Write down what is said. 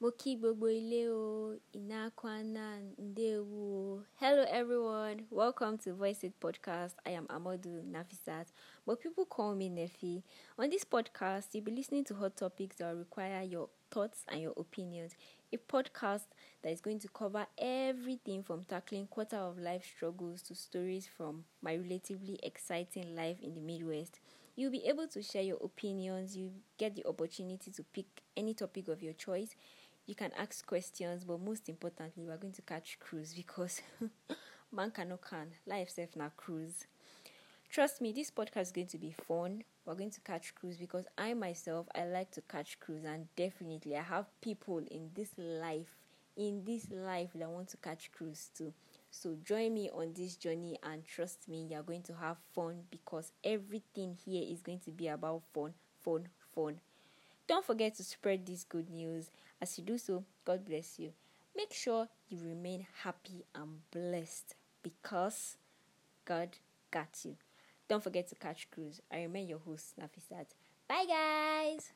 Mo kí gbogbo ilé o, ina kwana ndewo. Hello everyone, welcome to Voice It Podcast. I am Amodu Nafisat, but people call me Nefi. On this podcast, you'll be listening to hot topics that require your thoughts and your opinions. A podcast that is going to cover everything from tackling quarter of life struggles to stories from my relatively exciting life in the Midwest. You'll be able to share your opinions, you get the opportunity to pick any topic of your choice you can ask questions, but most importantly, we're going to catch cruise because man cannot can. Life self now cruise. Trust me, this podcast is going to be fun. We're going to catch cruise because I myself I like to catch cruise and definitely I have people in this life in this life that want to catch cruise too. So join me on this journey and trust me, you're going to have fun because everything here is going to be about fun, fun, fun. Don't forget to spread this good news. As you do so, God bless you. Make sure you remain happy and blessed because God got you. Don't forget to catch cruise. I remain your host, Nafisat. Bye, guys.